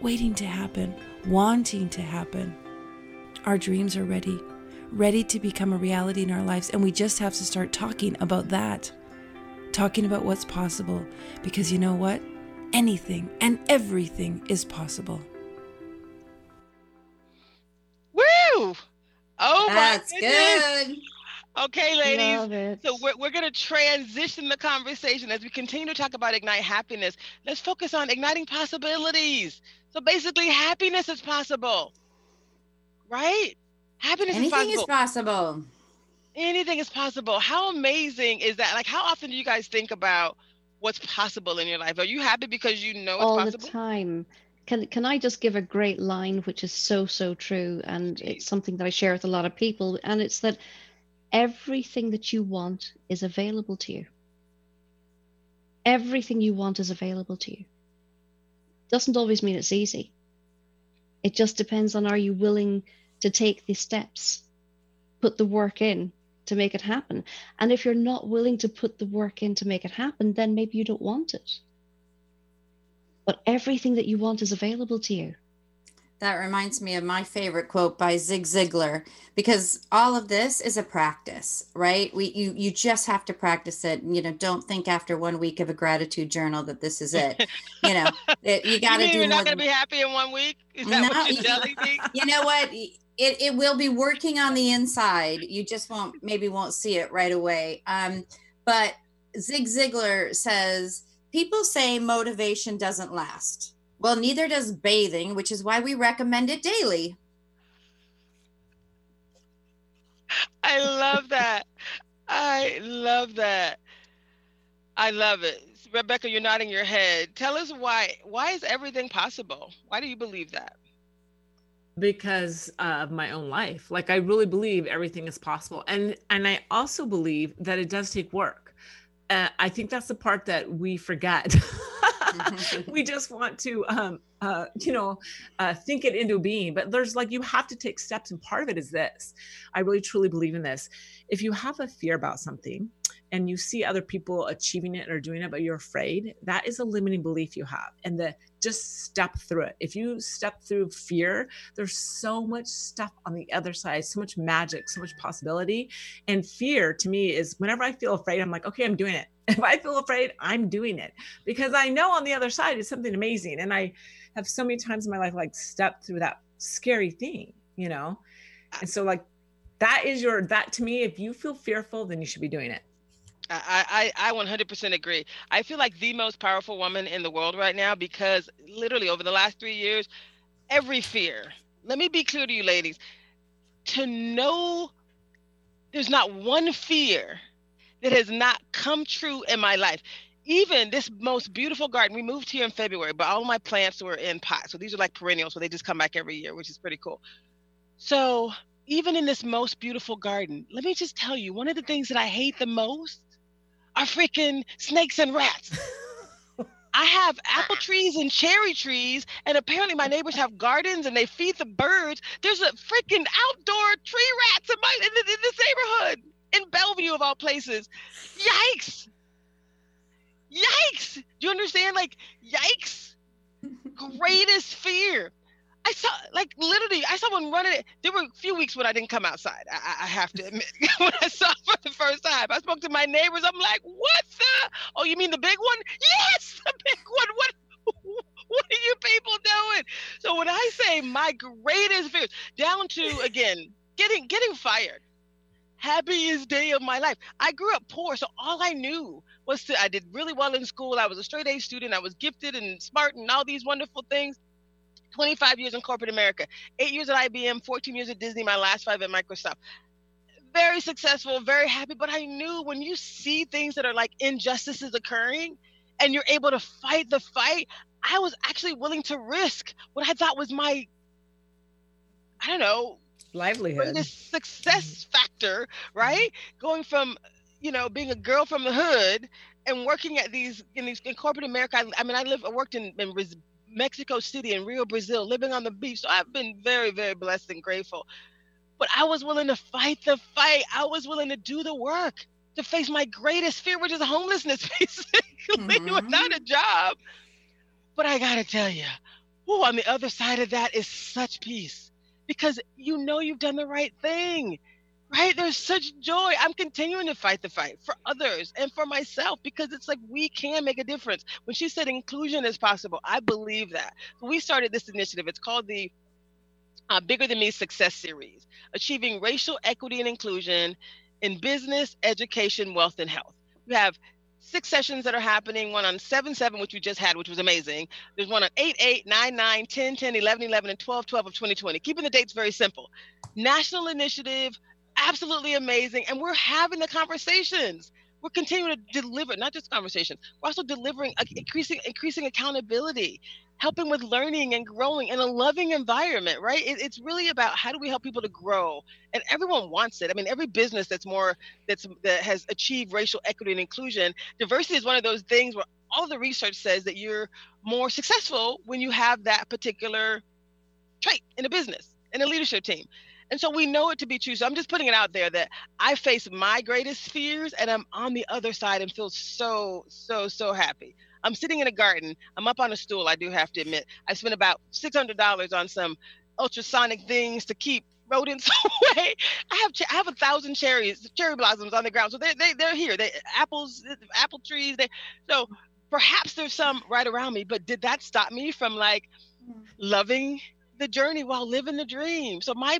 waiting to happen, wanting to happen. Our dreams are ready. ready to become a reality in our lives. And we just have to start talking about that, talking about what's possible. Because you know what? Anything and everything is possible. Woo! Oh, that's good. Okay, ladies. So we're, we're going to transition the conversation as we continue to talk about Ignite Happiness. Let's focus on igniting possibilities. So basically, happiness is possible, right? Happiness Anything is possible. is possible. Anything is possible. How amazing is that? Like, how often do you guys think about what's possible in your life? Are you happy because you know it's all possible? the time? Can can I just give a great line, which is so so true, and Please. it's something that I share with a lot of people, and it's that everything that you want is available to you. Everything you want is available to you. Doesn't always mean it's easy. It just depends on are you willing to take the steps, put the work in to make it happen. And if you're not willing to put the work in to make it happen, then maybe you don't want it. But everything that you want is available to you. That reminds me of my favorite quote by Zig Ziglar because all of this is a practice, right? We you you just have to practice it. You know, don't think after one week of a gratitude journal that this is it. You know, <laughs> it, you got to do. You're not going to be happy in one week. Is that No, what you're you- telling me? <laughs> you know what? It it will be working on the inside. You just won't maybe won't see it right away. Um, but Zig Ziglar says people say motivation doesn't last. Well, neither does bathing, which is why we recommend it daily. I love that. I love that. I love it. Rebecca, you're nodding your head. Tell us why. Why is everything possible? Why do you believe that? Because of my own life. Like i really believe everything is possible and and i also believe that it does take work. Uh, i think that's the part that we forget. <laughs> We <laughs> just want to um uh you know uh think it into being but there's like you have to take steps and part of it is this. I really truly believe in this. If you have a fear about something and you see other people achieving it or doing it but you're afraid that is a limiting belief you have. And the just step through it. If you step through fear there's so much stuff on the other side so much magic so much possibility. And fear to me is whenever i feel afraid i'm like okay i'm doing it. <laughs> If i feel afraid i'm doing it. Because i know on the other side is something amazing. And i have so many times in my life like stepped through that scary thing you know? And so like that is your that to me if you feel fearful then you should be doing it I, I, I 100% agree. I feel like the most powerful woman in the world right now because literally over the last three years, every fear, let me be clear to you ladies, to know there's not one fear that has not come true in my life. Even this most beautiful garden, we moved here in February, but all my plants were in pots. So these are like perennials, so they just come back every year, which is pretty cool. So even in this most beautiful garden, let me just tell you, one of the things that I hate the most are freaking snakes and rats. I have apple trees and cherry trees, and apparently my neighbors have gardens and they feed the birds. There's a freaking outdoor tree rats in my in, the- in this neighborhood in Bellevue of all places. Yikes! Yikes! Do you understand? Like, yikes! Greatest fear. I saw, like, literally, I saw one running. There were a few weeks when I didn't come outside. I, I- have to admit, <laughs> when I saw for the first time, I spoke to my neighbors. I'm like, "What the? Oh, you mean the big one? Yes, <laughs> the big one. What? <laughs> What are you people doing?" So when I say my greatest fears, down to again getting getting fired, happiest day of my life. I grew up poor, so all I knew was to. I did really well in school. I was a straight A student. I was gifted and smart and all these wonderful things. 25 years in corporate America, eight years at IBM, 14 years at Disney, my last five at Microsoft. Very successful, very happy. But I knew when you see things that are like injustices occurring and you're able to fight the fight, I was actually willing to risk what I thought was my, I don't know, livelihood greatest success mm-hmm. factor, right? Going from, you know, being a girl from the hood and working at these in these in corporate America. I, I mean, I live, I worked in, in Mexico City and Rio, Brazil, living on the beach. So I've been very, very blessed and grateful. But I was willing to fight the fight. I was willing to do the work to face my greatest fear, which is homelessness, <laughs> basically, Mhm. without a job. But I gotta tell you, on the other side of that is such peace because you know you've done the right thing. Right? There's such joy. I'm continuing to fight the fight for others and for myself because it's like we can make a difference. When she said inclusion is possible, I believe that. We started this initiative. It's called the uh, Bigger Than Me Success Series, achieving racial equity and inclusion in business, education, wealth, and health. We have six sessions that are happening one on 7 7 which we just had which was amazing there's one on 8 8 9 9 10 10 11 11 and 12 12 of 2020 keeping the dates very simple national initiative absolutely amazing. And we're having the conversations. We're continuing to deliver, not just conversations, we're also delivering increasing increasing accountability, helping with learning and growing in a loving environment, right? It, it's really about how do we help people to grow, and everyone wants it. I mean, every business that's more that's that has achieved racial equity and inclusion, diversity is one of those things where all the research says that you're more successful when you have that particular trait in a business in a leadership team. And so we know it to be true. So I'm just putting it out there that I face my greatest fears and I'm on the other side and feel so, so, so happy. I'm sitting in a garden. I'm up on a stool, I do have to admit. I spent about $600 on some ultrasonic things to keep rodents <laughs> away. I have I have a thousand cherries, cherry blossoms on the ground. So they they they're here. They apples, apple trees. They so perhaps there's some right around me. But did that stop me from like mm. loving the journey while living the dream? So my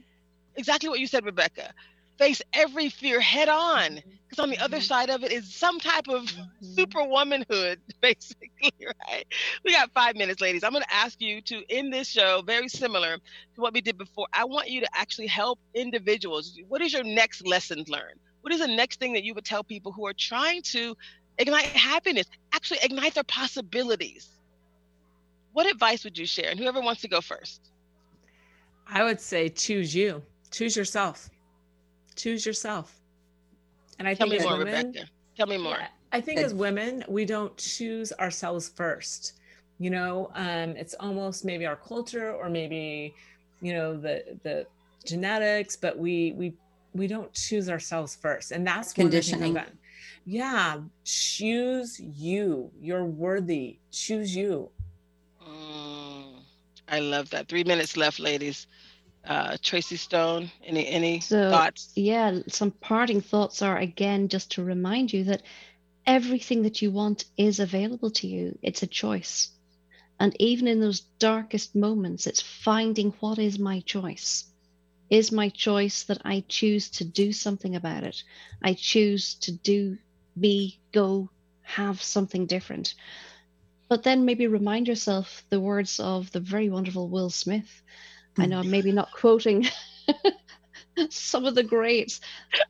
exactly what you said, Rebecca. Face every fear head on. Because on the other mm-hmm. side of it is some type of mm-hmm. super womanhood, <laughs> basically, right? We got five minutes, ladies. I'm going to ask you to end this show very similar to what we did before. I want you to actually help individuals. What is your next lesson learned? What is the next thing that you would tell people who are trying to ignite happiness, actually ignite their possibilities? What advice would you share? And whoever wants to go first. I would say choose you choose yourself. Choose yourself. And i tell think me more women, rebecca. Tell me more. Yeah, i think as women we don't choose ourselves first. You know um, it's almost maybe our culture or maybe you know the the genetics but we we we don't choose ourselves first. And that's conditioning. yeah choose you. You're worthy. Choose you. Mm, i love that. Three minutes left ladies uh, Tracy Stone, any any so, thoughts? Yeah, some parting thoughts are again just to remind you that everything that you want is available to you. It's a choice. And even in those darkest moments, it's finding what is my choice. Is my choice that I choose to do something about it? I choose to do, be, go, have something different. But then maybe remind yourself the words of the very wonderful Will Smith I know I'm maybe not quoting <laughs> some of the greats,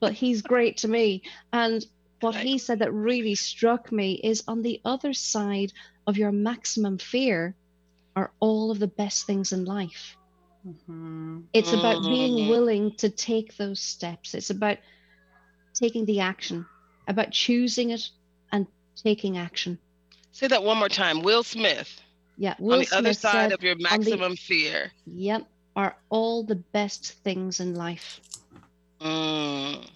but he's great to me. And what he said that really struck me is on the other side of your maximum fear are all of the best things in life. Mm-hmm. It's about being mm-hmm. willing to take those steps. It's about taking the action, about choosing it and taking action. Say that one more time. Will Smith. Yeah, Will on the Smith other side of your maximum the, fear. Yep, are all the best things in life. Mm.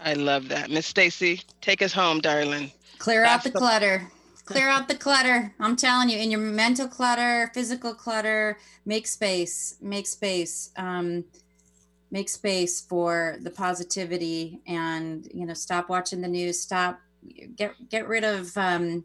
I love that. Miss Stacy, take us home, darling. Clear That's out the, the clutter. Clear out the clutter. I'm telling you, in your mental clutter, physical clutter, make space. Make space. Um, make space for the positivity and you know stop watching the news stop get get rid of um,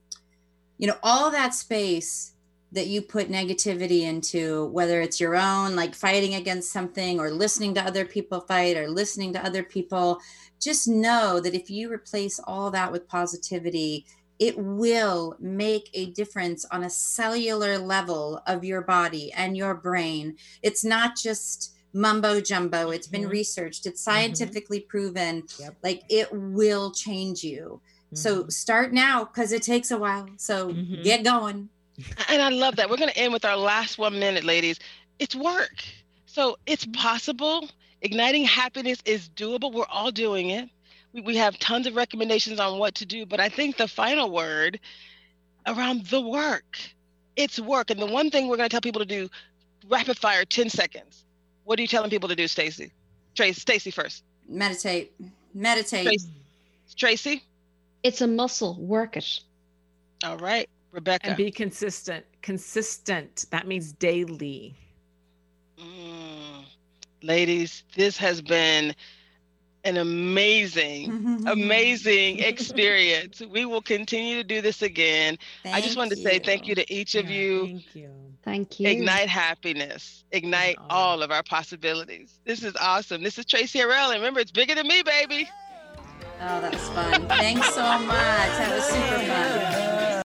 you know all that space that you put negativity into, whether it's your own, like fighting against something or listening to other people fight or listening to other people, just know that if you replace all that with positivity, it will make a difference on a cellular level of your body and your brain. It's not just mumbo jumbo, It's been mm-hmm. researched, it's mm-hmm. scientifically mm-hmm. proven. Yep. Like it will change you. Mm-hmm. So start now because it takes a while. So mm-hmm. get going. And I love that. We're going to end with our last one minute, ladies. It's work. So it's possible. Igniting happiness is doable. We're all doing it. We, we have tons of recommendations on what to do, but I think the final word around the work, it's work. And the one thing we're going to tell people to do, rapid fire, 10 seconds. What are you telling people to do, Stacy? Tracy, Stacy first. Meditate. Meditate. Tracy. Tracy? It's a muscle. Work it. All right. Rebecca. And be consistent. Consistent. That means daily. Mm. ladies, this has been an amazing, <laughs> amazing experience. We will continue to do this again. Thank I just wanted you. to say thank you to each of yeah, you. Thank you. Thank you. Ignite happiness. Ignite all of our possibilities. This is awesome. This is Tracy Harrell. And remember, it's bigger than me, baby. Oh, that's fun. Thanks so much. That was super fun.